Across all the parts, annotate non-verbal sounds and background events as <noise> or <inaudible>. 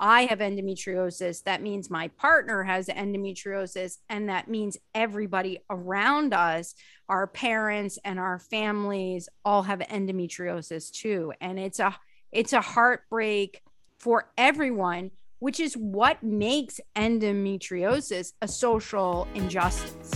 I have endometriosis, that means my partner has endometriosis, and that means everybody around us, our parents and our families, all have endometriosis too. And it's a it's a heartbreak for everyone, which is what makes endometriosis a social injustice.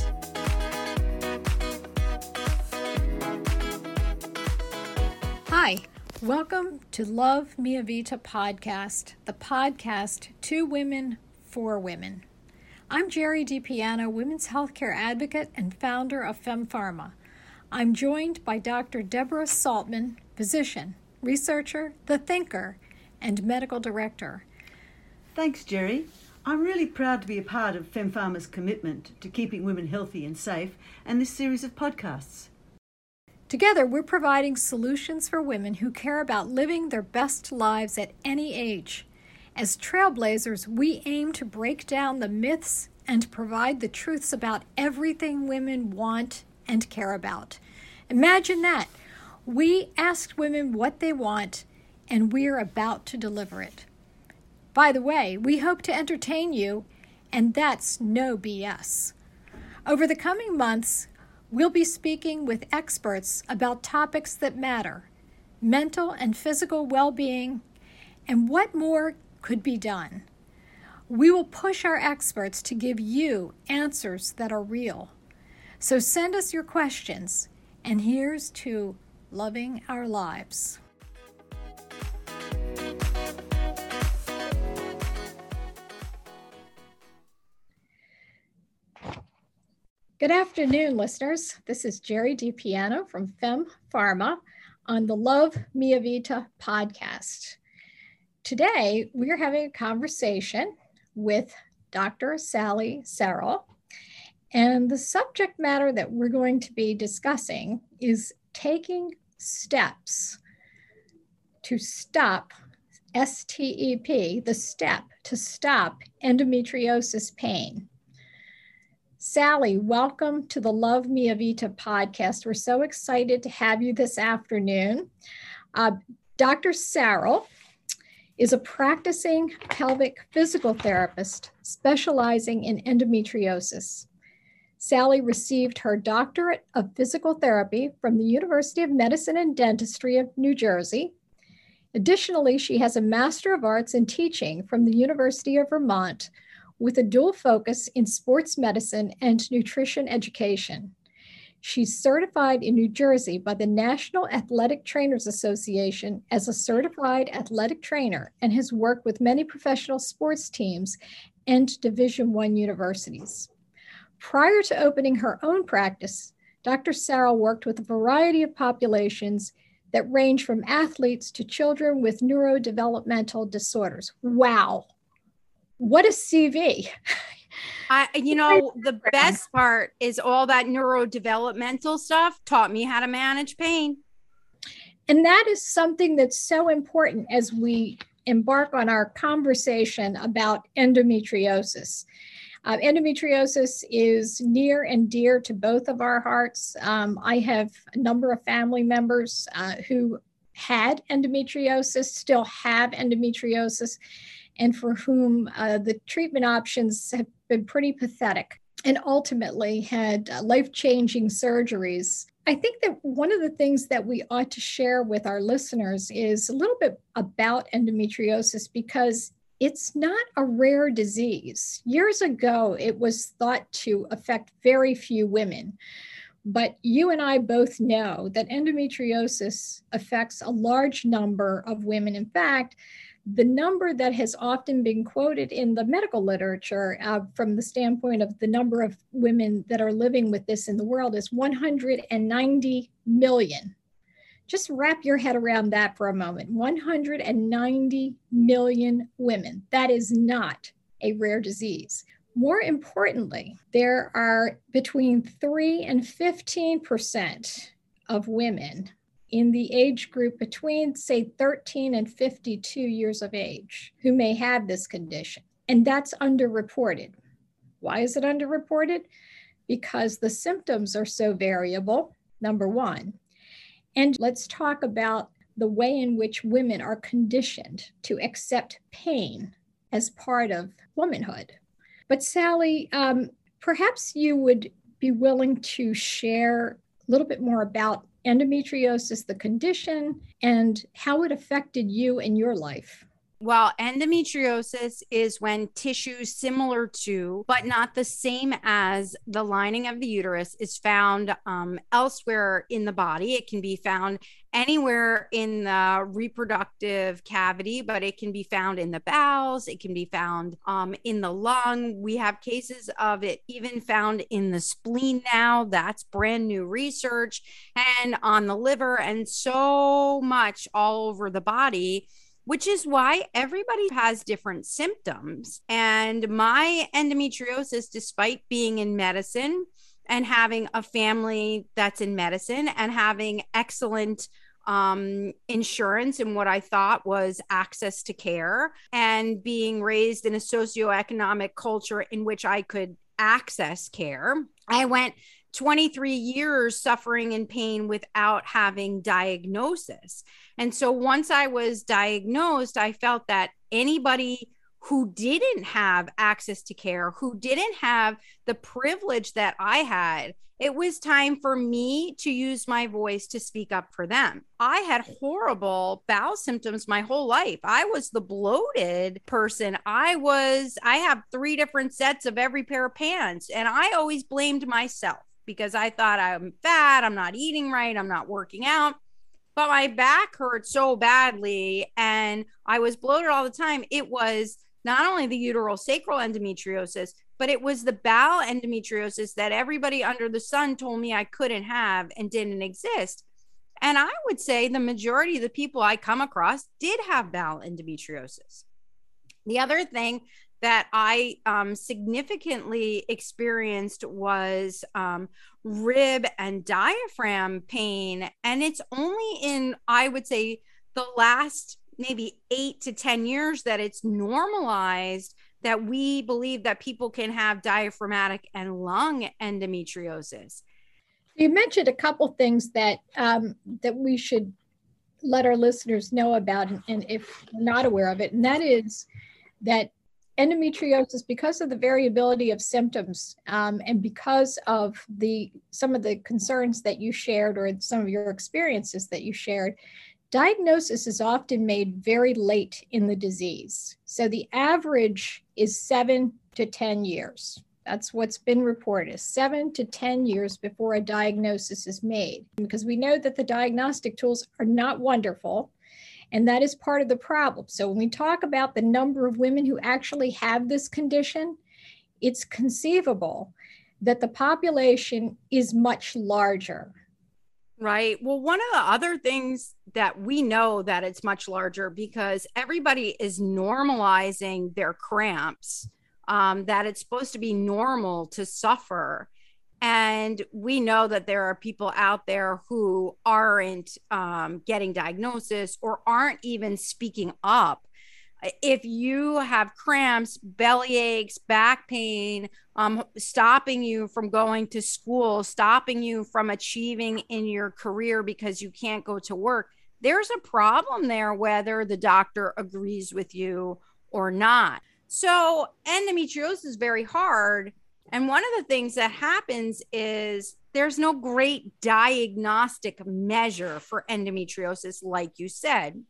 Hi, welcome to Love Mia Vita podcast, the podcast to women for women. I'm Jerry DiPiano, women's healthcare advocate and founder of FemPharma. I'm joined by Dr. Deborah Saltman, physician, researcher, the thinker, and medical director. Thanks, Jerry. I'm really proud to be a part of FemPharma's commitment to keeping women healthy and safe and this series of podcasts. Together, we're providing solutions for women who care about living their best lives at any age. As trailblazers, we aim to break down the myths and provide the truths about everything women want and care about. Imagine that. We asked women what they want, and we're about to deliver it. By the way, we hope to entertain you, and that's no BS. Over the coming months, We'll be speaking with experts about topics that matter mental and physical well being, and what more could be done. We will push our experts to give you answers that are real. So send us your questions, and here's to loving our lives. Good afternoon, listeners. This is Jerry DiPiano from Fem Pharma on the Love Mia Vita podcast. Today, we are having a conversation with Dr. Sally Sarrel, and the subject matter that we're going to be discussing is taking steps to stop STEP, the step to stop endometriosis pain. Sally, welcome to the Love Mia Vita podcast. We're so excited to have you this afternoon. Uh, Dr. Sarrel is a practicing pelvic physical therapist specializing in endometriosis. Sally received her doctorate of physical therapy from the University of Medicine and Dentistry of New Jersey. Additionally, she has a Master of Arts in Teaching from the University of Vermont with a dual focus in sports medicine and nutrition education. She's certified in New Jersey by the National Athletic Trainers Association as a certified athletic trainer and has worked with many professional sports teams and Division 1 universities. Prior to opening her own practice, Dr. Sarrel worked with a variety of populations that range from athletes to children with neurodevelopmental disorders. Wow, what a CV. I, <laughs> you know, the best part is all that neurodevelopmental stuff taught me how to manage pain. And that is something that's so important as we embark on our conversation about endometriosis. Uh, endometriosis is near and dear to both of our hearts. Um, I have a number of family members uh, who had endometriosis, still have endometriosis, and for whom uh, the treatment options have been pretty pathetic and ultimately had uh, life changing surgeries. I think that one of the things that we ought to share with our listeners is a little bit about endometriosis because it's not a rare disease. Years ago, it was thought to affect very few women. But you and I both know that endometriosis affects a large number of women. In fact, the number that has often been quoted in the medical literature uh, from the standpoint of the number of women that are living with this in the world is 190 million. Just wrap your head around that for a moment 190 million women. That is not a rare disease. More importantly, there are between 3 and 15% of women in the age group between, say, 13 and 52 years of age who may have this condition. And that's underreported. Why is it underreported? Because the symptoms are so variable, number one. And let's talk about the way in which women are conditioned to accept pain as part of womanhood. But Sally, um, perhaps you would be willing to share a little bit more about endometriosis, the condition, and how it affected you in your life. Well, endometriosis is when tissue similar to, but not the same as the lining of the uterus is found um, elsewhere in the body. It can be found anywhere in the reproductive cavity, but it can be found in the bowels. It can be found um, in the lung. We have cases of it even found in the spleen now. That's brand new research, and on the liver, and so much all over the body which is why everybody has different symptoms. And my endometriosis, despite being in medicine and having a family that's in medicine and having excellent um, insurance and what I thought was access to care, and being raised in a socioeconomic culture in which I could access care, I went 23 years suffering in pain without having diagnosis. And so once I was diagnosed, I felt that anybody who didn't have access to care, who didn't have the privilege that I had, it was time for me to use my voice to speak up for them. I had horrible bowel symptoms my whole life. I was the bloated person. I was, I have three different sets of every pair of pants, and I always blamed myself because I thought I'm fat, I'm not eating right, I'm not working out. But my back hurt so badly and I was bloated all the time. It was not only the uterosacral endometriosis, but it was the bowel endometriosis that everybody under the sun told me I couldn't have and didn't exist. And I would say the majority of the people I come across did have bowel endometriosis. The other thing that I um, significantly experienced was um, rib and diaphragm pain. And it's only in, I would say, the last maybe eight to 10 years that it's normalized that we believe that people can have diaphragmatic and lung endometriosis. You mentioned a couple things that um, that we should let our listeners know about, and, and if not aware of it, and that is that endometriosis because of the variability of symptoms um, and because of the some of the concerns that you shared or some of your experiences that you shared diagnosis is often made very late in the disease. So the average is seven to ten years. That's what's been reported seven to 10 years before a diagnosis is made. Because we know that the diagnostic tools are not wonderful and that is part of the problem. So when we talk about the number of women who actually have this condition, it's conceivable that the population is much larger. Right. Well, one of the other things that we know that it's much larger because everybody is normalizing their cramps, um, that it's supposed to be normal to suffer. And we know that there are people out there who aren't um, getting diagnosis or aren't even speaking up. If you have cramps, belly aches, back pain, um, stopping you from going to school, stopping you from achieving in your career because you can't go to work, there's a problem there, whether the doctor agrees with you or not. So, endometriosis is very hard and one of the things that happens is there's no great diagnostic measure for endometriosis, like you said.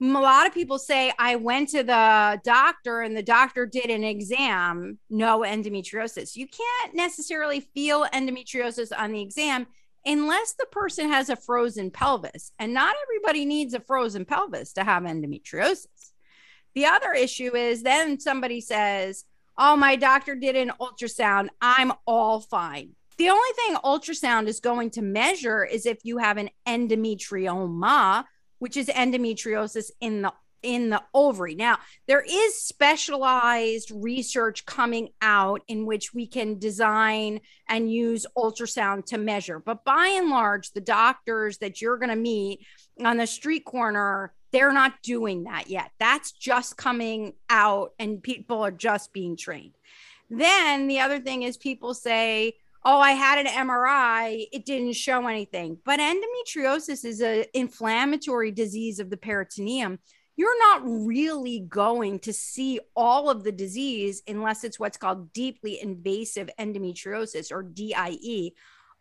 A lot of people say, I went to the doctor and the doctor did an exam, no endometriosis. You can't necessarily feel endometriosis on the exam unless the person has a frozen pelvis. And not everybody needs a frozen pelvis to have endometriosis. The other issue is then somebody says, oh, my doctor did an ultrasound. I'm all fine. The only thing ultrasound is going to measure is if you have an endometrioma, which is endometriosis in the in the ovary. Now, there is specialized research coming out in which we can design and use ultrasound to measure. But by and large, the doctors that you're going to meet on the street corner they're not doing that yet. That's just coming out and people are just being trained. Then the other thing is people say, "Oh, I had an MRI, it didn't show anything." But endometriosis is an inflammatory disease of the peritoneum you're not really going to see all of the disease unless it's what's called deeply invasive endometriosis or DIE,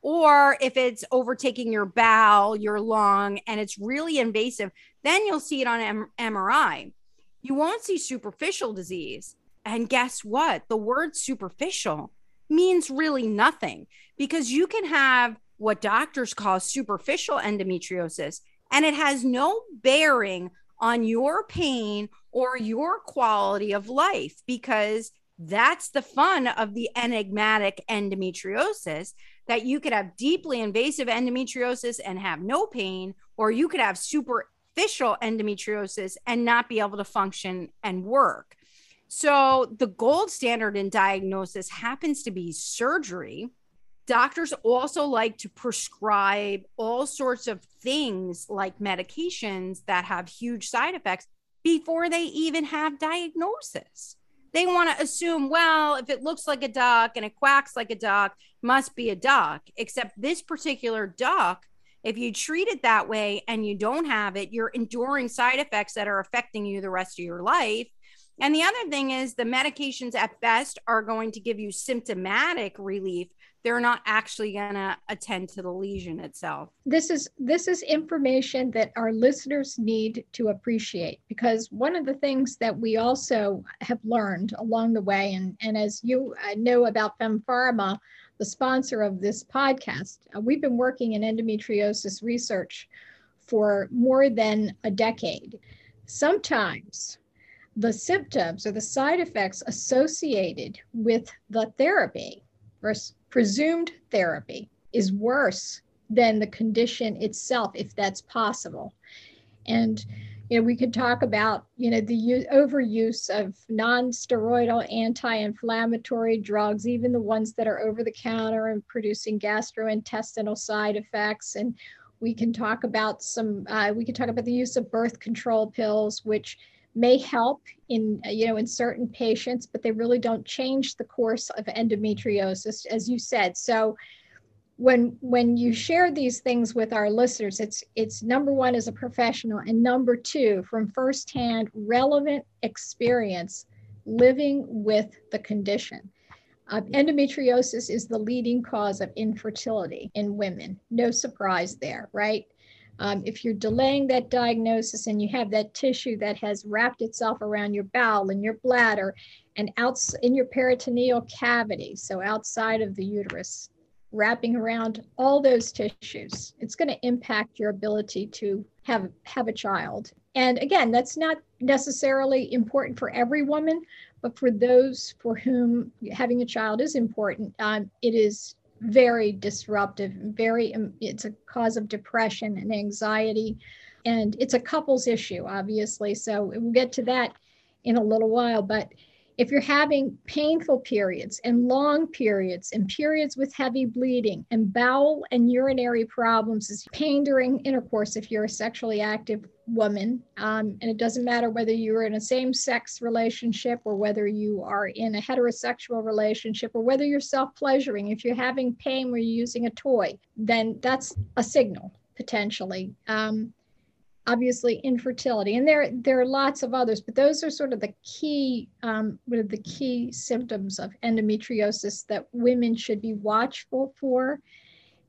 or if it's overtaking your bowel, your lung, and it's really invasive, then you'll see it on M- MRI. You won't see superficial disease. And guess what? The word superficial means really nothing because you can have what doctors call superficial endometriosis, and it has no bearing on your pain or your quality of life because that's the fun of the enigmatic endometriosis that you could have deeply invasive endometriosis and have no pain, or you could have superficial endometriosis and not be able to function and work. So, the gold standard in diagnosis happens to be surgery. Doctors also like to prescribe all sorts of things like medications that have huge side effects before they even have diagnosis. They want to assume, well, if it looks like a duck and it quacks like a duck, must be a duck. Except this particular duck, if you treat it that way and you don't have it, you're enduring side effects that are affecting you the rest of your life. And the other thing is the medications at best are going to give you symptomatic relief. They're not actually going to attend to the lesion itself. This is this is information that our listeners need to appreciate because one of the things that we also have learned along the way and and as you uh, know about FemPharma, the sponsor of this podcast, uh, we've been working in endometriosis research for more than a decade. Sometimes the symptoms or the side effects associated with the therapy or presumed therapy is worse than the condition itself if that's possible and you know we could talk about you know the use, overuse of non-steroidal anti-inflammatory drugs even the ones that are over the counter and producing gastrointestinal side effects. And we can talk about some uh, we can talk about the use of birth control pills which may help in you know in certain patients but they really don't change the course of endometriosis as you said. So when when you share these things with our listeners it's it's number one as a professional and number two from firsthand relevant experience living with the condition. Uh, endometriosis is the leading cause of infertility in women. No surprise there right? Um, if you're delaying that diagnosis and you have that tissue that has wrapped itself around your bowel and your bladder and out in your peritoneal cavity, so outside of the uterus, wrapping around all those tissues, it's going to impact your ability to have have a child. And again, that's not necessarily important for every woman, but for those for whom having a child is important, um, it is very disruptive, very, um, it's a cause of depression and anxiety. And it's a couples issue, obviously. So we'll get to that in a little while. But if you're having painful periods and long periods and periods with heavy bleeding and bowel and urinary problems is pain during intercourse if you're a sexually active woman um, and it doesn't matter whether you're in a same-sex relationship or whether you are in a heterosexual relationship or whether you're self-pleasuring if you're having pain where you're using a toy then that's a signal potentially. Um, obviously infertility and there there are lots of others but those are sort of the key um, one of the key symptoms of endometriosis that women should be watchful for.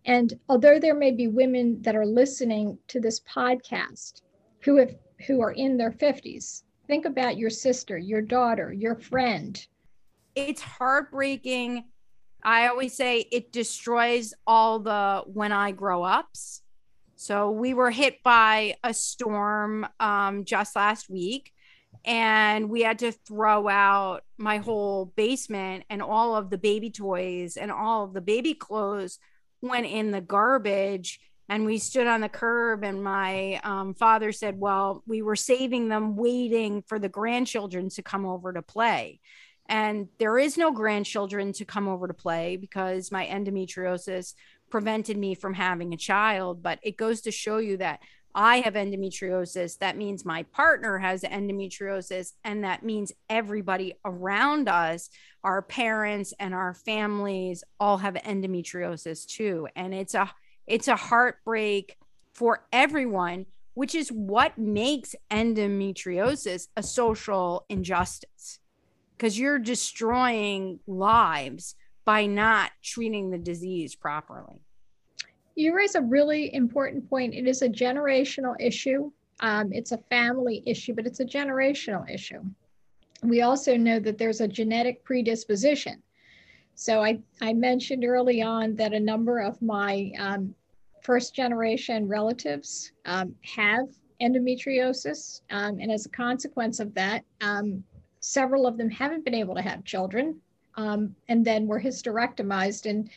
And although there may be women that are listening to this podcast who have who are in their 50s think about your sister your daughter your friend. It's heartbreaking. I always say it destroys all the when i grow ups so we were hit by a storm um, just last week, and we had to throw out my whole basement, and all of the baby toys and all of the baby clothes went in the garbage. And we stood on the curb, and my um, father said, Well, we were saving them, waiting for the grandchildren to come over to play. And there is no grandchildren to come over to play because my endometriosis prevented me from having a child. But it goes to show you that I have endometriosis. That means my partner has endometriosis. And that means everybody around us, our parents and our families, all have endometriosis too. And it's a it's a heartbreak for everyone which is what makes endometriosis a social injustice because you're destroying lives by not treating the disease properly. You raise a really important point. It is a generational issue. Um, it's a family issue, but it's a generational issue. We also know that there's a genetic predisposition. So I, I mentioned early on that a number of my um, first generation relatives um, have endometriosis. Um, and as a consequence of that, um, several of them haven't been able to have children um, and then were hysterectomized. And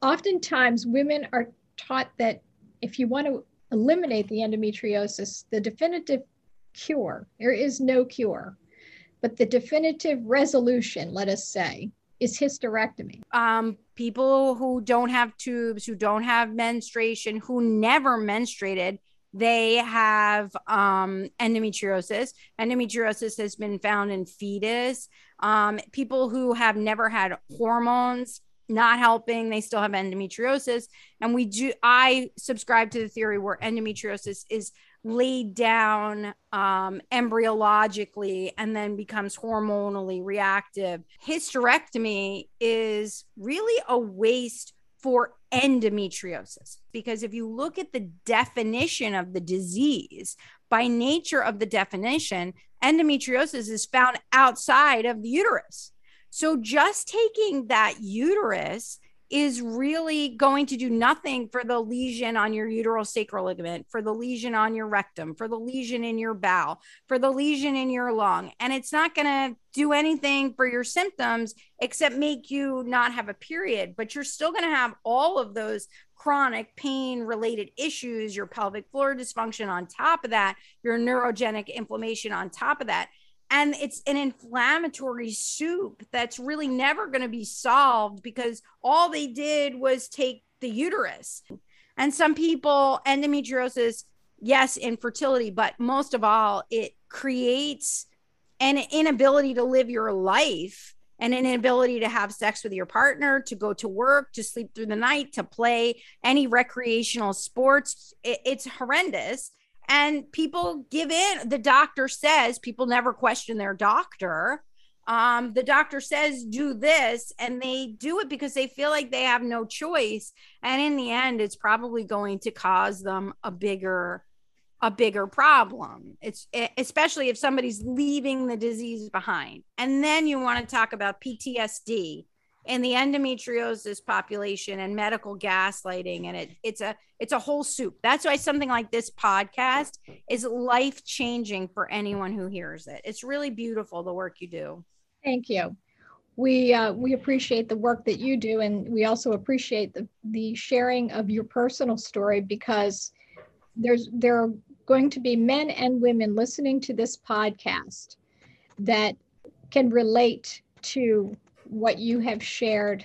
oftentimes, women are taught that if you want to eliminate the endometriosis, the definitive cure, there is no cure, but the definitive resolution, let us say, is hysterectomy. Um, people who don't have tubes, who don't have menstruation, who never menstruated, they have um, endometriosis. Endometriosis has been found in fetus. Um, people who have never had hormones not helping, they still have endometriosis. And we do, I subscribe to the theory where endometriosis is laid down um, embryologically and then becomes hormonally reactive. Hysterectomy is really a waste for endometriosis because if you look at the definition of the disease, by nature of the definition, endometriosis is found outside of the uterus. So just taking that uterus is really going to do nothing for the lesion on your uterosacral ligament, for the lesion on your rectum, for the lesion in your bowel, for the lesion in your lung. And it's not going to do anything for your symptoms except make you not have a period, but you're still going to have all of those chronic pain related issues, your pelvic floor dysfunction on top of that, your neurogenic inflammation on top of that and it's an inflammatory soup that's really never going to be solved because all they did was take the uterus. And some people, endometriosis, yes, infertility, but most of all, it creates an inability to live your life and an inability to have sex with your partner, to go to work, to sleep through the night, to play any recreational sports. it's horrendous and people give in. The doctor says people never question their doctor. Um, the doctor says do this and they do it because they feel like they have no choice. And in the end it's probably going to cause them a bigger a bigger problem. It's especially if somebody's leaving the disease behind. And then you want to talk about ptsd in the endometriosis population and medical gaslighting and it, it's a it's a whole soup. That's why something like this podcast is life changing for anyone who hears it. It's really beautiful the work you do. Thank you. We uh, we appreciate the work that you do and we also appreciate the the sharing of your personal story because there's there are going to be men and women listening to this podcast that can relate to what you have shared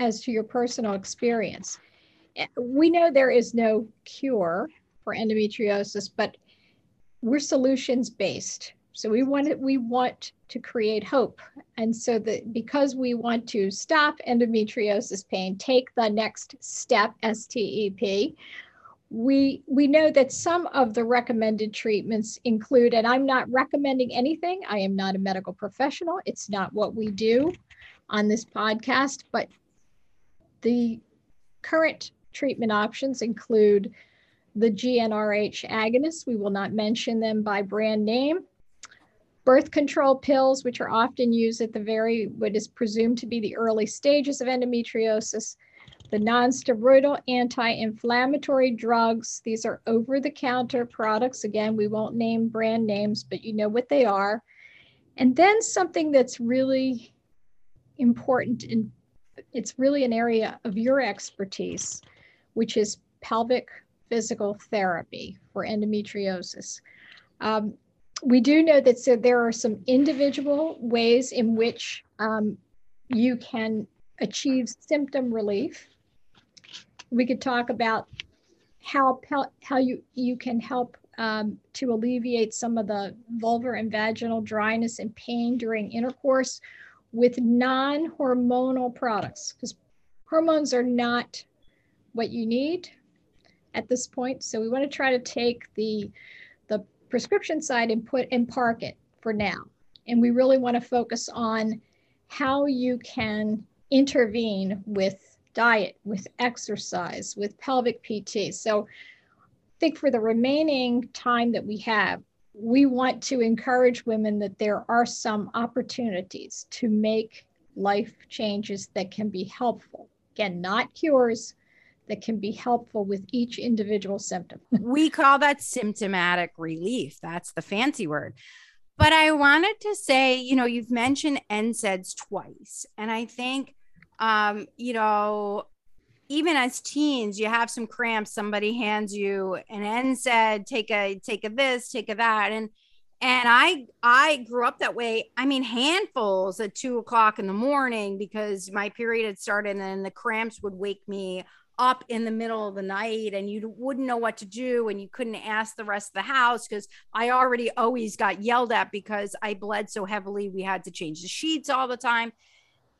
as to your personal experience. Eh, we know there is no cure for endometriosis, but we're solutions based. So we want to, we want to create hope. And so that because we want to stop endometriosis pain, take the next step, STEP, we we know that some of the recommended treatments include and i'm not recommending anything i am not a medical professional it's not what we do on this podcast but the current treatment options include the gnrh agonists we will not mention them by brand name birth control pills which are often used at the very what is presumed to be the early stages of endometriosis the nonsteroidal anti-inflammatory drugs. These are over-the-counter products. Again, we won't name brand names, but you know what they are. And then something that's really important and it's really an area of your expertise, which is pelvic physical therapy for endometriosis. Um, we do know that so there are some individual ways in which um, you can achieve symptom relief we could talk about how how you you can help um, to alleviate some of the vulvar and vaginal dryness and pain during intercourse with non-hormonal products because hormones are not what you need at this point. So we want to try to take the the prescription side and put and park it for now. And we really want to focus on how you can intervene with diet, with exercise, with pelvic PT. So I think for the remaining time that we have, we want to encourage women that there are some opportunities to make life changes that can be helpful. Again, not cures, that can be helpful with each individual symptom. <laughs> we call that symptomatic relief. That's the fancy word. But I wanted to say, you know, you've mentioned NSAIDs twice. And I think, um, you know, even as teens, you have some cramps, somebody hands you an NSAID, take a take a this, take a that. And and I I grew up that way. I mean, handfuls at two o'clock in the morning because my period had started and the cramps would wake me up in the middle of the night and you wouldn't know what to do and you couldn't ask the rest of the house because I already always got yelled at because I bled so heavily we had to change the sheets all the time.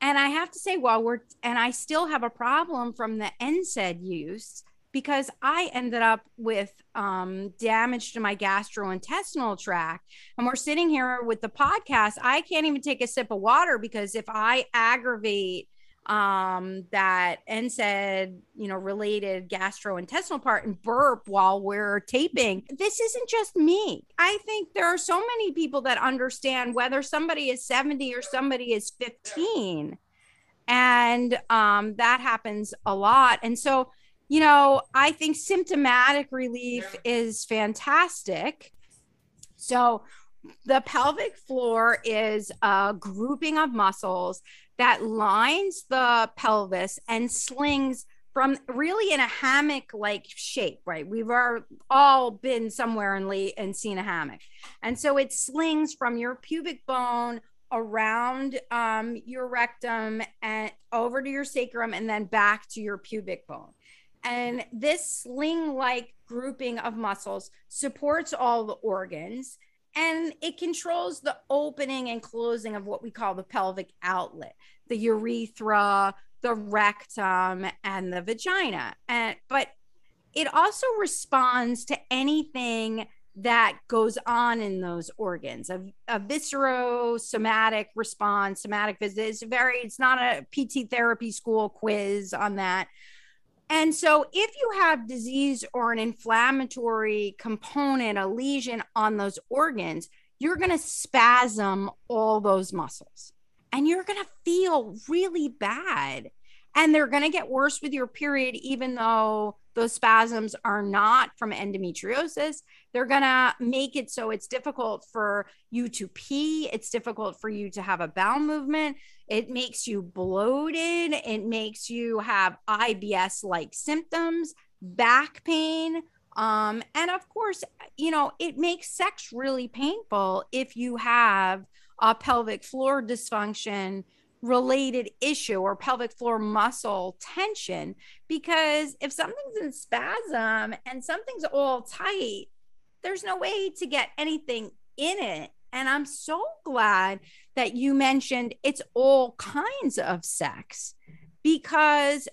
And I have to say, while we're and I still have a problem from the NSAID use because I ended up with um, damage to my gastrointestinal tract. And we're sitting here with the podcast. I can't even take a sip of water because if I aggravate um that NSAID, you know, related gastrointestinal part and burp while we're taping. This isn't just me. I think there are so many people that understand whether somebody is 70 or somebody is 15. And um that happens a lot. And so, you know, I think symptomatic relief is fantastic. So the pelvic floor is a grouping of muscles that lines the pelvis and slings from really in a hammock like shape, right? We've all been somewhere and, late and seen a hammock. And so it slings from your pubic bone around um, your rectum and over to your sacrum and then back to your pubic bone. And this sling like grouping of muscles supports all the organs and it controls the opening and closing of what we call the pelvic outlet, the urethra, the rectum, and the vagina. And but it also responds to anything that goes on in those organs. A, a viscerosomatic response, somatic visit is very, it's not a PT therapy school quiz on that. And so, if you have disease or an inflammatory component, a lesion on those organs, you're going to spasm all those muscles and you're going to feel really bad. And they're going to get worse with your period, even though those spasms are not from endometriosis. They're going to make it so it's difficult for you to pee. It's difficult for you to have a bowel movement. It makes you bloated. It makes you have IBS like symptoms, back pain. Um, and of course, you know, it makes sex really painful if you have a pelvic floor dysfunction related issue or pelvic floor muscle tension because if something's in spasm and something's all tight there's no way to get anything in it and i'm so glad that you mentioned it's all kinds of sex because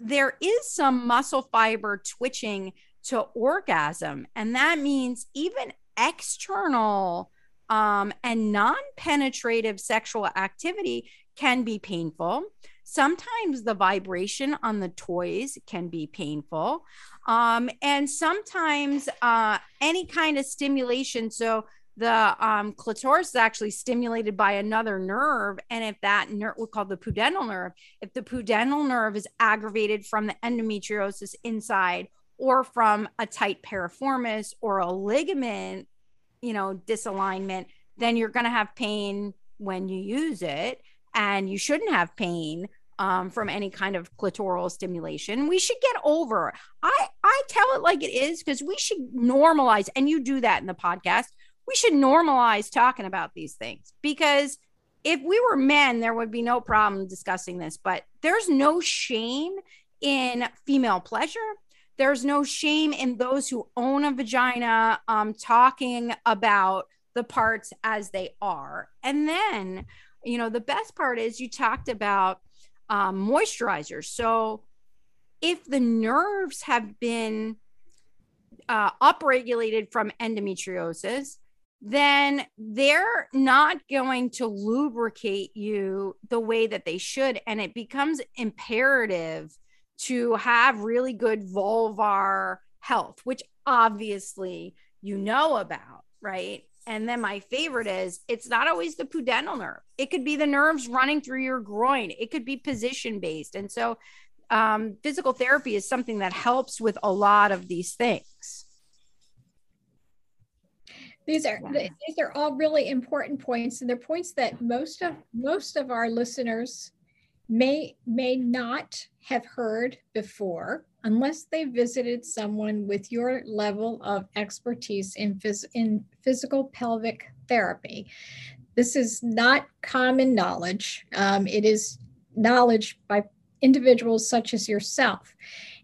there is some muscle fiber twitching to orgasm and that means even external um, and non penetrative sexual activity can be painful. Sometimes the vibration on the toys can be painful. Um, and sometimes uh, any kind of stimulation. So the um, clitoris is actually stimulated by another nerve. And if that nerve, we call the pudendal nerve, if the pudendal nerve is aggravated from the endometriosis inside or from a tight piriformis or a ligament you know, disalignment, then you're going to have pain when you use it. And you shouldn't have pain um, from any kind of clitoral stimulation. We should get over. I I tell it like it is because we should normalize, and you do that in the podcast. We should normalize talking about these things because if we were men, there would be no problem discussing this. But there's no shame in female pleasure. There's no shame in those who own a vagina um, talking about the parts as they are. And then, you know, the best part is you talked about um, moisturizers. So if the nerves have been uh, upregulated from endometriosis, then they're not going to lubricate you the way that they should. And it becomes imperative to have really good vulvar health, which obviously you know about, right? And then my favorite is it's not always the pudendal nerve. It could be the nerves running through your groin. It could be position based. And so um, physical therapy is something that helps with a lot of these things. These are yeah. these are all really important points, and they're points that most of most of our listeners may may not have heard before unless they visited someone with your level of expertise in, phys- in physical pelvic therapy. This is not common knowledge. Um, it is knowledge by individuals such as yourself.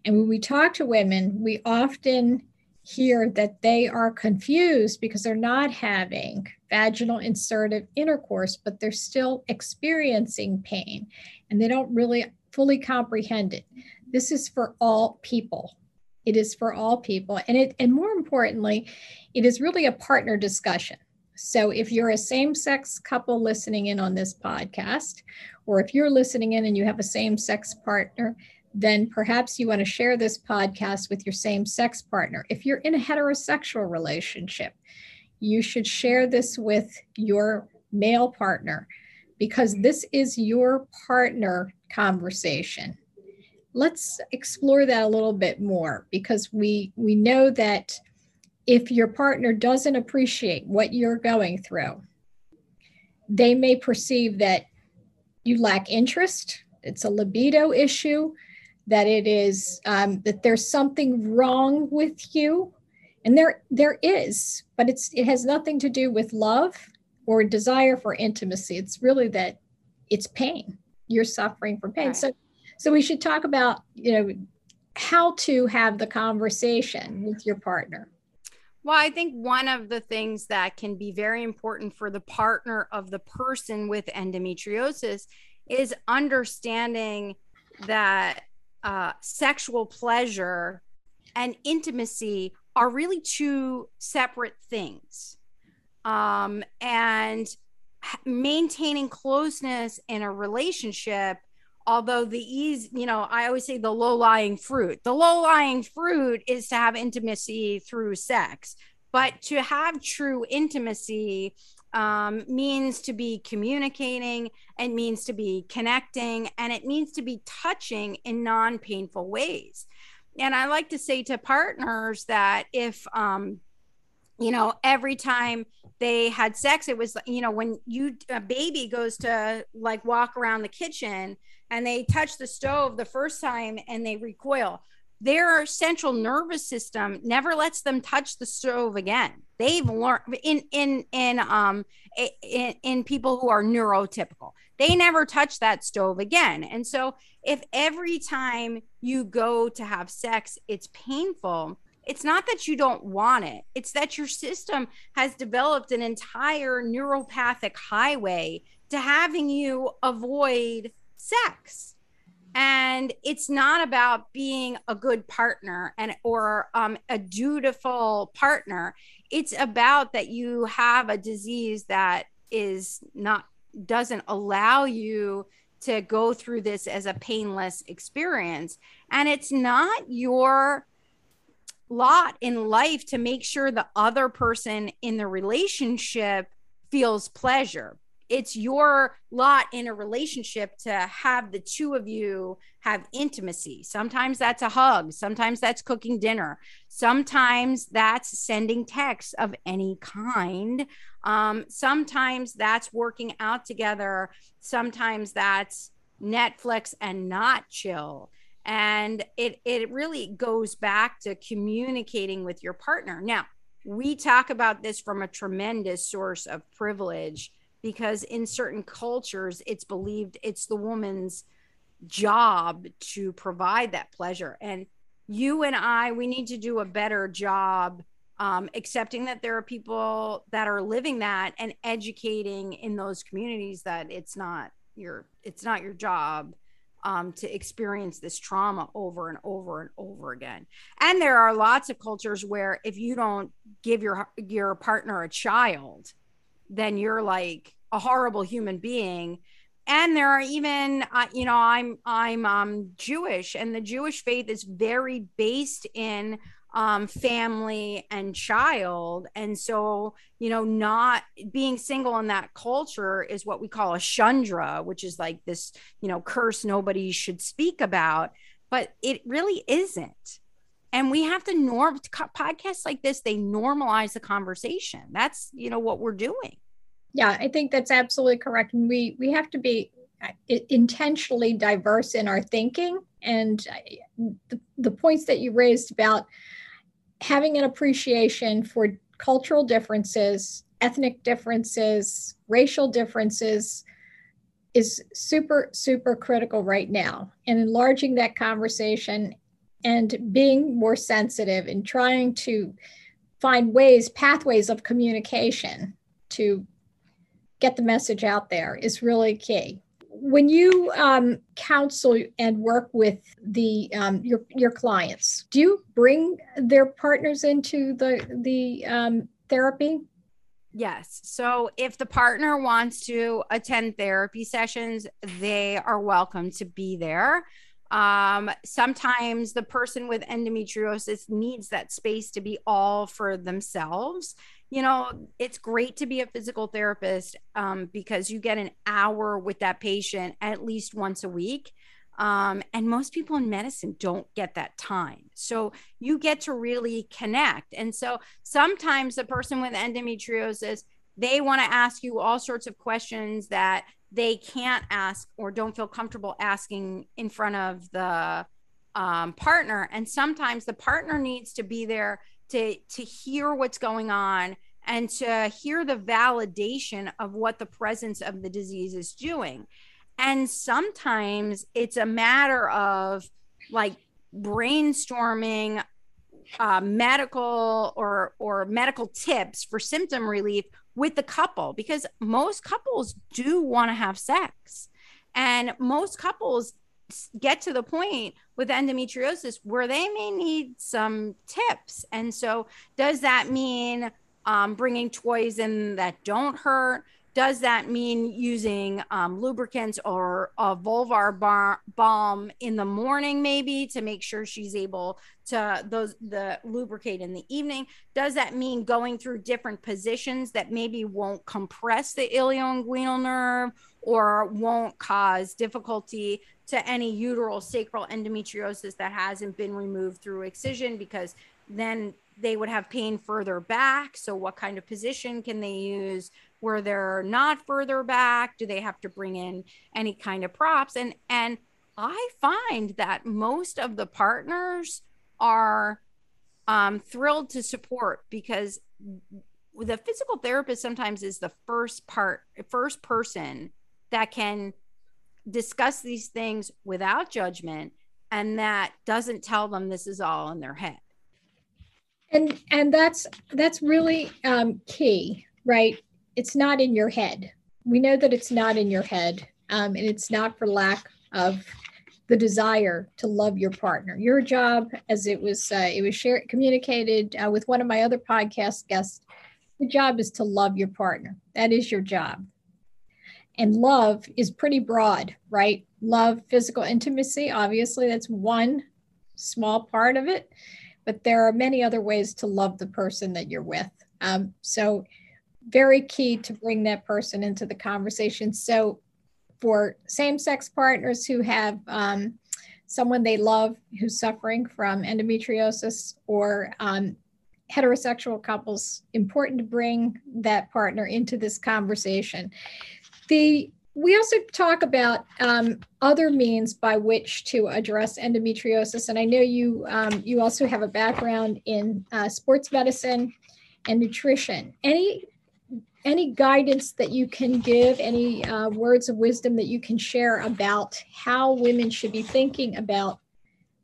And when we talk to women, we often hear that they are confused because they're not having vaginal insertive intercourse, but they're still experiencing pain and they don't really fully comprehend it. This is for all people. It is for all people. And it and more importantly, it is really a partner discussion. So if you're a same-sex couple listening in on this podcast, or if you're listening in and you have a same-sex partner, then perhaps you want to share this podcast with your same-sex partner. If you're in a heterosexual relationship, you should share this with your male partner because this is your partner conversation let's explore that a little bit more because we we know that if your partner doesn't appreciate what you're going through they may perceive that you lack interest it's a libido issue that it is um, that there's something wrong with you. And there there is but it's it has nothing to do with love or desire for intimacy. It's really that it's pain. You're suffering from pain. Right. so so we should talk about, you know, how to have the conversation with your partner. Well, I think one of the things that can be very important for the partner of the person with endometriosis is understanding that uh, sexual pleasure and intimacy are really two separate things. Um, and maintaining closeness in a relationship although the ease you know i always say the low lying fruit. The low lying fruit is to have intimacy through sex. But to have true intimacy um, means to be communicating and means to be connecting and it means to be touching in non-painful ways. And i like to say to partners that if um, you know every time they had sex it was you know when you a baby goes to like walk around the kitchen and they touch the stove the first time and they recoil. Their central nervous system never lets them touch the stove again. They've learned in in in um in, in people who are neurotypical they never touch that stove again. And so if every time you go to have sex it's painful it's not that you don't want it. It's that your system has developed an entire neuropathic highway to having you avoid sex. And it's not about being a good partner and or um, a dutiful partner. It's about that you have a disease that is not doesn't allow you to go through this as a painless experience. And it's not your lot in life to make sure the other person in the relationship feels pleasure it's your lot in a relationship to have the two of you have intimacy. Sometimes that's a hug, sometimes that's cooking dinner, sometimes that's sending texts of any kind. Um, sometimes that's working out together, sometimes that's Netflix and not chill. And it it really goes back to communicating with your partner. Now, we talk about this from a tremendous source of privilege because in certain cultures it's believed it's the woman's job to provide that pleasure and you and i we need to do a better job um, accepting that there are people that are living that and educating in those communities that it's not your it's not your job um, to experience this trauma over and over and over again. And there are lots of cultures where if you don't give your your partner a child, then you're like a horrible human being. And there are even, uh, you know, I'm I'm um, Jewish, and the Jewish faith is very based in um, family and child. And so, you know, not being single in that culture is what we call a shundra which is like this, you know, curse nobody should speak about. But it really isn't. And we have to norm podcasts like this, they normalize the conversation. That's, you know, what we're doing. Yeah, I think that's absolutely correct. And we we have to be uh, intentionally diverse in our thinking and uh, the, the points that you raised about having an appreciation for cultural differences, ethnic differences, racial differences is super, super critical right now. And enlarging that conversation and being more sensitive and trying to find ways, pathways of communication to get the message out there is really key when you um, counsel and work with the um, your your clients, do you bring their partners into the the um, therapy? Yes. So if the partner wants to attend therapy sessions, they are welcome to be there. Um, sometimes the person with endometriosis needs that space to be all for themselves you know, it's great to be a physical therapist um, because you get an hour with that patient at least once a week. Um, and most people in medicine don't get that time. So you get to really connect. And so sometimes the person with endometriosis, they want to ask you all sorts of questions that they can't ask or don't feel comfortable asking in front of the um, partner. And sometimes the partner needs to be there to to hear what's going on and to hear the validation of what the presence of the disease is doing. And sometimes it's a matter of like brainstorming uh, medical or or medical tips for symptom relief with the couple because most couples do want to have sex and most couples get to the point with endometriosis where they may need some tips and so does that mean um, bringing toys in that don't hurt? Does that mean using um, lubricants or a vulvar bar- balm in the morning, maybe to make sure she's able to those the lubricate in the evening? Does that mean going through different positions that maybe won't compress the ilioinguinal nerve or won't cause difficulty to any uterosacral endometriosis that hasn't been removed through excision because then they would have pain further back. So, what kind of position can they use where they're not further back? Do they have to bring in any kind of props? And and I find that most of the partners are um, thrilled to support because the physical therapist sometimes is the first part, first person that can discuss these things without judgment and that doesn't tell them this is all in their head and and that's that's really um, key right it's not in your head. We know that it's not in your head um, and it's not for lack of the desire to love your partner. Your job as it was uh, it was shared communicated uh, with one of my other podcast guests the job is to love your partner. That is your job. And love is pretty broad right? Love physical intimacy obviously that's one small part of it but there are many other ways to love the person that you're with. Um, so, very key to bring that person into the conversation. So, for same sex partners who have um, someone they love who's suffering from endometriosis or um, heterosexual couples, important to bring that partner into this conversation. The we also talk about um, other means by which to address endometriosis, and I know you um, you also have a background in uh, sports medicine and nutrition. Any any guidance that you can give, any uh, words of wisdom that you can share about how women should be thinking about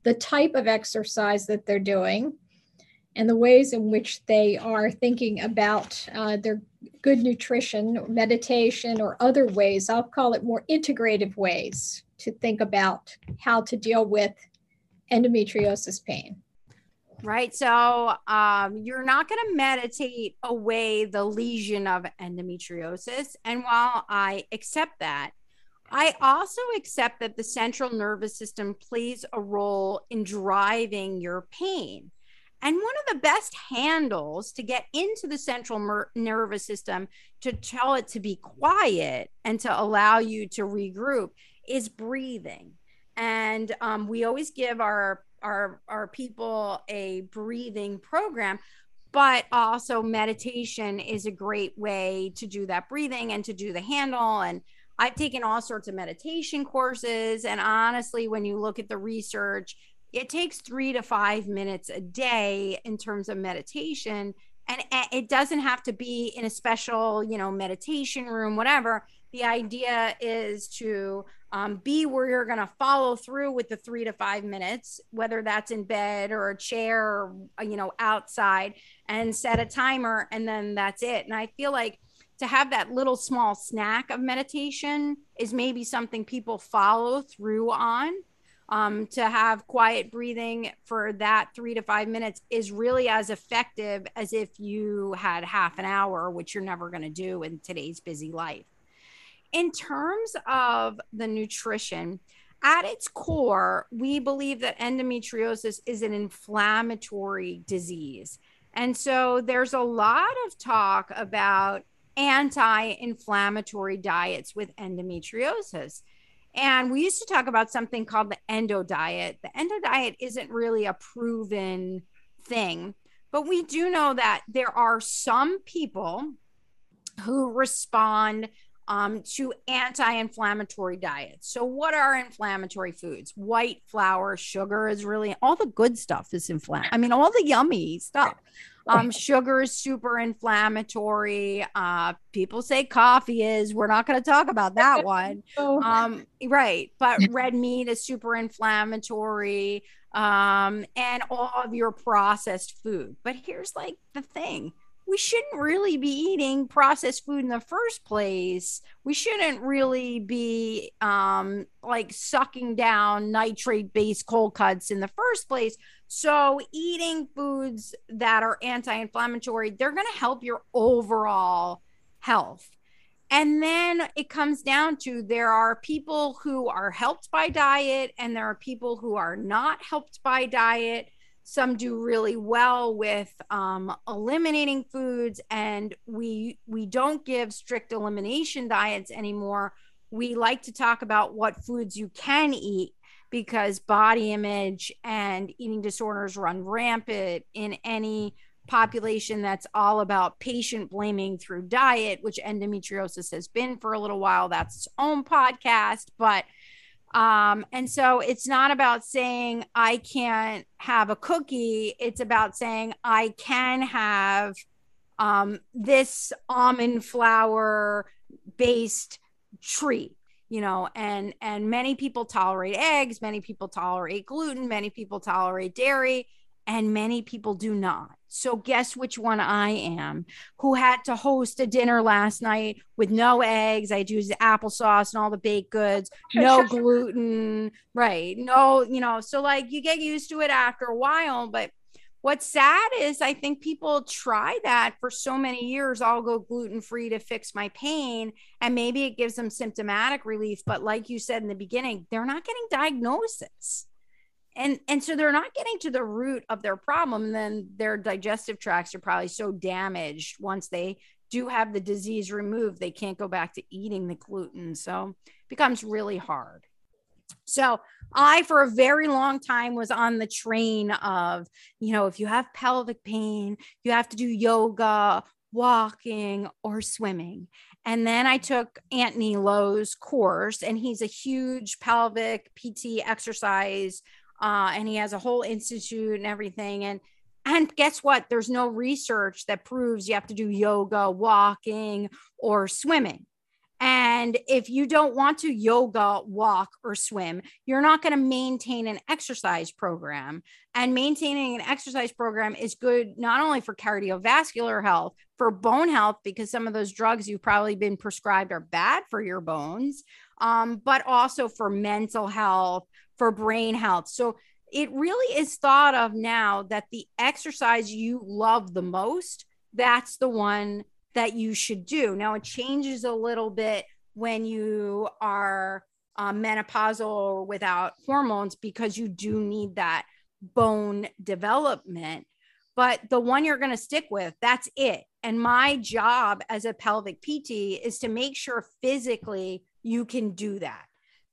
the type of exercise that they're doing and the ways in which they are thinking about uh, their good nutrition, meditation, or other ways, I'll call it more integrative ways to think about how to deal with endometriosis pain. Right. So um, you're not going to meditate away the lesion of endometriosis. And while I accept that, I also accept that the central nervous system plays a role in driving your pain. And one of the best handles to get into the central mer- nervous system to tell it to be quiet and to allow you to regroup is breathing. And um, we always give our our our people a breathing program but also meditation is a great way to do that breathing and to do the handle. And I've taken all sorts of meditation courses. And honestly when you look at the research it takes 3 to 5 minutes a day in terms of meditation. And it doesn't have to be in a special you know meditation room whatever the idea is to um, be where you're going to follow through with the three to five minutes whether that's in bed or a chair or uh, you know outside and set a timer and then that's it and i feel like to have that little small snack of meditation is maybe something people follow through on um, to have quiet breathing for that three to five minutes is really as effective as if you had half an hour, which you're never going to do in today's busy life. In terms of the nutrition, at its core, we believe that endometriosis is an inflammatory disease. And so there's a lot of talk about anti inflammatory diets with endometriosis. And we used to talk about something called the endo diet. The endo diet isn't really a proven thing, but we do know that there are some people who respond um, to anti-inflammatory diets. So, what are inflammatory foods? White flour, sugar is really all the good stuff is inflammatory. I mean, all the yummy stuff. Um, sugar is super inflammatory. Uh, people say coffee is. We're not going to talk about that <laughs> one. Um, right. But red meat is super inflammatory. Um, and all of your processed food. But here's like the thing we shouldn't really be eating processed food in the first place. We shouldn't really be um, like sucking down nitrate based cold cuts in the first place. So, eating foods that are anti inflammatory, they're going to help your overall health. And then it comes down to there are people who are helped by diet, and there are people who are not helped by diet. Some do really well with um, eliminating foods, and we we don't give strict elimination diets anymore. We like to talk about what foods you can eat because body image and eating disorders run rampant in any population that's all about patient blaming through diet, which endometriosis has been for a little while. That's its own podcast. But, um, and so it's not about saying I can't have a cookie, it's about saying I can have um, this almond flour based treat you know and and many people tolerate eggs many people tolerate gluten many people tolerate dairy and many people do not so guess which one i am who had to host a dinner last night with no eggs i use applesauce and all the baked goods <laughs> no gluten right no you know so like you get used to it after a while but what's sad is I think people try that for so many years. I'll go gluten free to fix my pain, and maybe it gives them symptomatic relief. But like you said in the beginning, they're not getting diagnosis. And, and so they're not getting to the root of their problem. Then their digestive tracts are probably so damaged once they do have the disease removed, they can't go back to eating the gluten. So it becomes really hard. So I, for a very long time, was on the train of, you know, if you have pelvic pain, you have to do yoga, walking, or swimming. And then I took Antony Lo's course, and he's a huge pelvic PT exercise, uh, and he has a whole institute and everything. And and guess what? There's no research that proves you have to do yoga, walking, or swimming. And if you don't want to yoga, walk, or swim, you're not going to maintain an exercise program. And maintaining an exercise program is good not only for cardiovascular health, for bone health, because some of those drugs you've probably been prescribed are bad for your bones, um, but also for mental health, for brain health. So it really is thought of now that the exercise you love the most, that's the one that you should do. Now, it changes a little bit when you are um, menopausal or without hormones because you do need that bone development. But the one you're going to stick with, that's it. And my job as a pelvic PT is to make sure physically you can do that.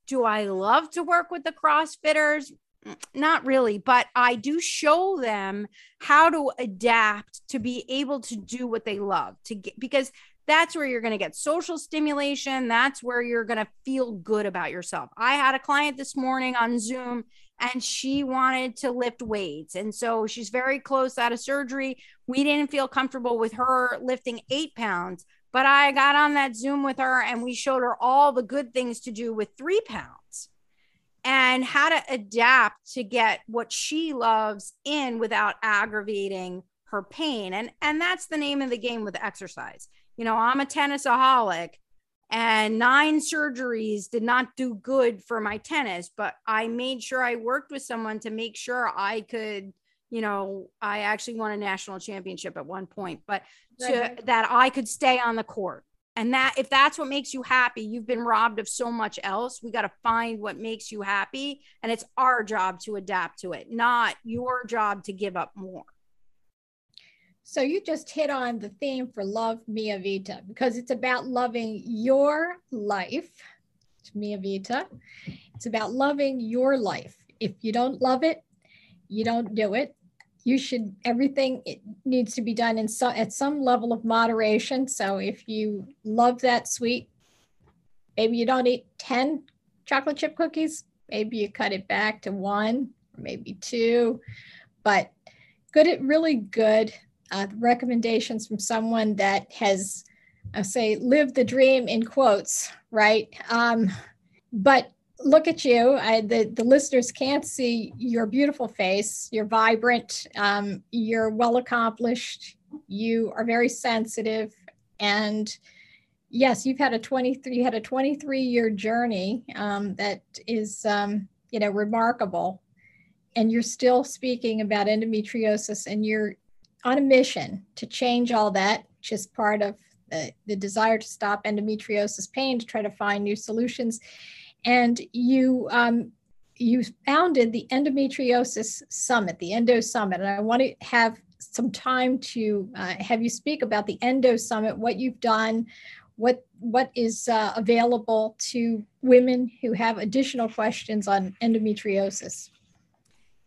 Do I love to work with the CrossFitters? Mm, not really, but I do show them how to adapt to be able to do what they love to get because that's where you're going to get social stimulation. That's where you're going to feel good about yourself. I had a client this morning on Zoom and she wanted to lift weights. And so she's very close out of surgery. We didn't feel comfortable with her lifting eight pounds, but I got on that Zoom with her and we showed her all the good things to do with three pounds and how to adapt to get what she loves in without aggravating her pain. And and that's the name of the game with exercise. You know i'm a tennisaholic and nine surgeries did not do good for my tennis but i made sure i worked with someone to make sure i could you know i actually won a national championship at one point but to right. that i could stay on the court and that if that's what makes you happy, you've been robbed of so much else. We got to find what makes you happy. And it's our job to adapt to it, not your job to give up more. So you just hit on the theme for Love Mia Vita because it's about loving your life. It's Mia Vita. It's about loving your life. If you don't love it, you don't do it you should everything it needs to be done in so at some level of moderation. So if you love that sweet maybe you don't eat 10 chocolate chip cookies maybe you cut it back to one or maybe two but good really good uh, recommendations from someone that has i say lived the dream in quotes right? Um, but look at you. I, the, the listeners can't see your beautiful face. You're vibrant. Um, you're well accomplished. You are very sensitive. And yes, you've had a 23, you had a 23 year journey um, that is, um, you know, remarkable. And you're still speaking about endometriosis and you're on a mission to change all that, which is part of the, the desire to stop endometriosis pain, to try to find new solutions and you um, you founded the endometriosis summit the endo summit. And i want to have some time to uh, have you speak about the endo summit what you've done what what is uh, available to women who have additional questions on endometriosis.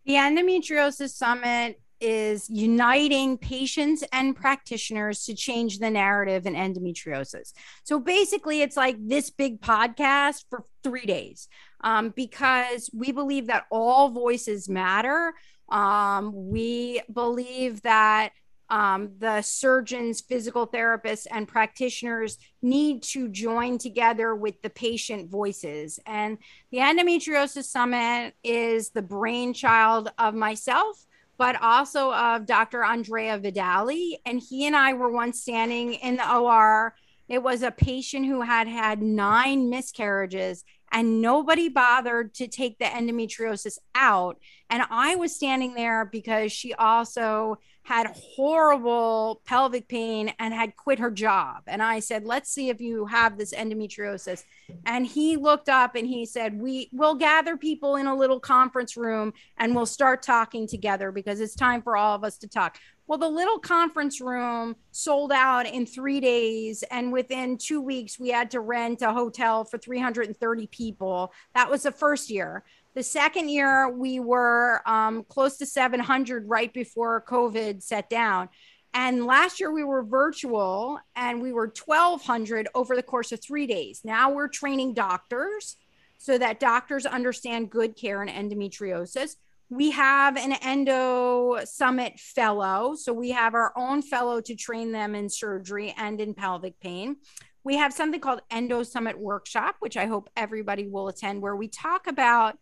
The endometriosis summit is uniting patients and practitioners to change the narrative in endometriosis. So basically, it's like this big podcast for three days um, because we believe that all voices matter. Um, we believe that um, the surgeons, physical therapists, and practitioners need to join together with the patient voices. And the Endometriosis Summit is the brainchild of myself but also of Dr. Andrea Vidali. And he and I were once standing in the OR. It was a patient who had had nine miscarriages and nobody bothered to take the endometriosis out. And I was standing there because she also had horrible pelvic pain and had quit her job. And I said, Let's see if you have this endometriosis. And he looked up and he said, We will gather people in a little conference room and we'll start talking together because it's time for all of us to talk. Well, the little conference room sold out in three days. And within two weeks, we had to rent a hotel for 330 people. That was the first year. The second year, we were um, close to 700 right before COVID set down. And last year we were virtual and we were 1200 over the course of three days. Now we're training doctors so that doctors understand good care in endometriosis. We have an endo summit fellow. So we have our own fellow to train them in surgery and in pelvic pain. we have something called Endo Summit Workshop, which I hope everybody will attend, where we talk about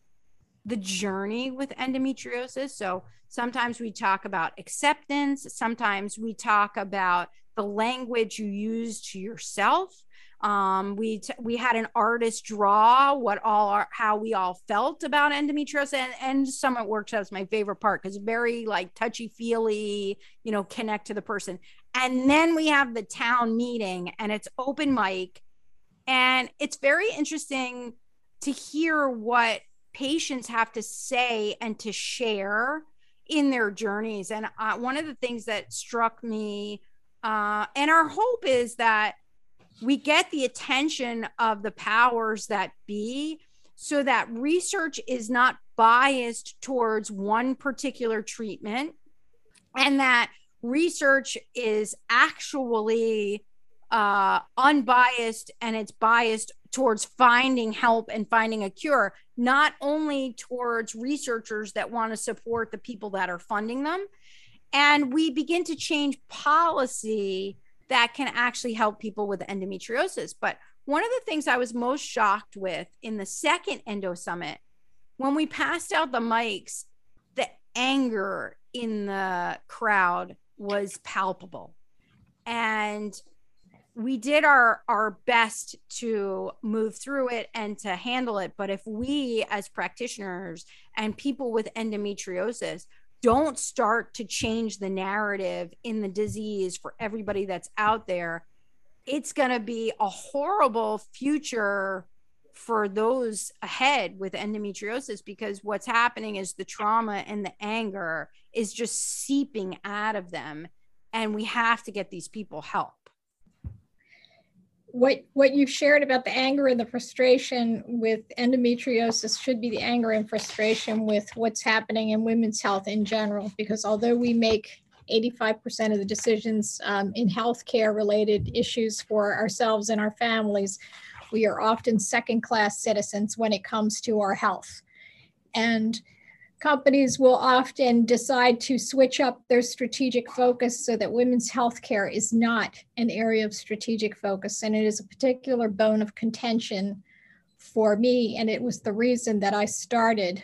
the journey with endometriosis. So sometimes we talk about acceptance, sometimes we talk about the language you use to yourself. Um, we t- we had an artist draw what all our, how we all felt about endometriosis, and, and Summit Workshop is my favorite part because very like touchy feely, you know, connect to the person. And then we have the town meeting, and it's open mic, and it's very interesting to hear what patients have to say and to share in their journeys. And uh, one of the things that struck me, uh, and our hope is that we get the attention of the powers that be so that research is not biased towards one particular treatment and that research is actually uh, unbiased and it's biased towards finding help and finding a cure, not only towards researchers that want to support the people that are funding them. And we begin to change policy that can actually help people with endometriosis. But one of the things I was most shocked with in the second Endo Summit, when we passed out the mics, the anger in the crowd was palpable. And we did our our best to move through it and to handle it. But if we as practitioners and people with endometriosis don't start to change the narrative in the disease for everybody that's out there it's going to be a horrible future for those ahead with endometriosis because what's happening is the trauma and the anger is just seeping out of them. And we have to get these people help what what you've shared about the anger and the frustration with endometriosis should be the anger and frustration with what's happening in women's health in general because although we make 85% of the decisions um, in healthcare related issues for ourselves and our families we are often second class citizens when it comes to our health. And companies will often decide to switch up their strategic focus so that women's health care is not an area of strategic focus. And it is a particular bone of contention for me. And it was the reason that I started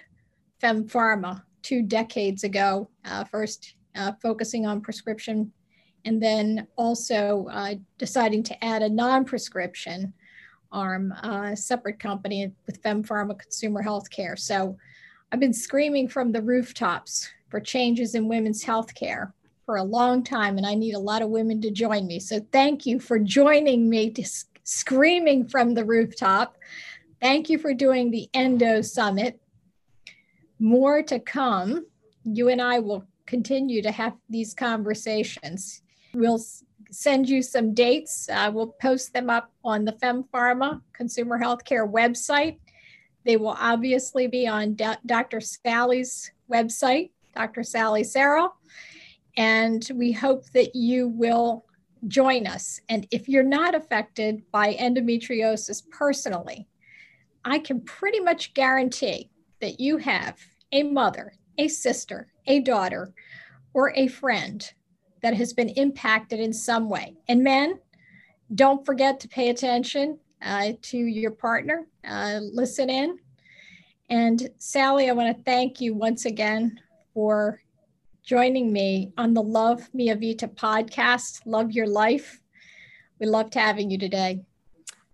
Femme Pharma two decades ago, uh, first uh, focusing on prescription and then also uh, deciding to add a non prescription arm, a uh, separate company with Femme Pharma Consumer Healthcare. So I've been screaming from the rooftops for changes in women's health care for a long time, and I need a lot of women to join me. So thank you for joining me to screaming from the rooftop. Thank you for doing the Endo Summit. More to come. You and I will continue to have these conversations. We'll send you some dates. Uh, we'll post them up on the FemmePharma Consumer Healthcare website. They will obviously be on Dr. Sally's website, Dr. Sally Sarrel. And we hope that you will join us. And if you're not affected by endometriosis personally, I can pretty much guarantee that you have a mother, a sister, a daughter, or a friend that has been impacted in some way. And men, don't forget to pay attention uh, to your partner, uh, listen in. And Sally, I want to thank you once again for joining me on the Love Mia Vita podcast, Love Your Life. We loved having you today.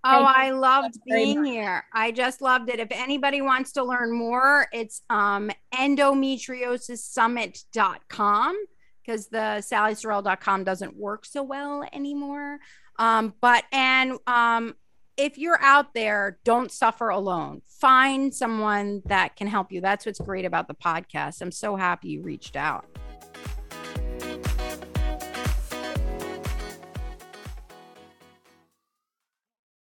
Oh, I loved being here. I just loved it. If anybody wants to learn more, it's um, endometriosissummit.com because the sallysarrel.com doesn't work so well anymore. Um, but, and um, if you're out there, don't suffer alone. Find someone that can help you. That's what's great about the podcast. I'm so happy you reached out.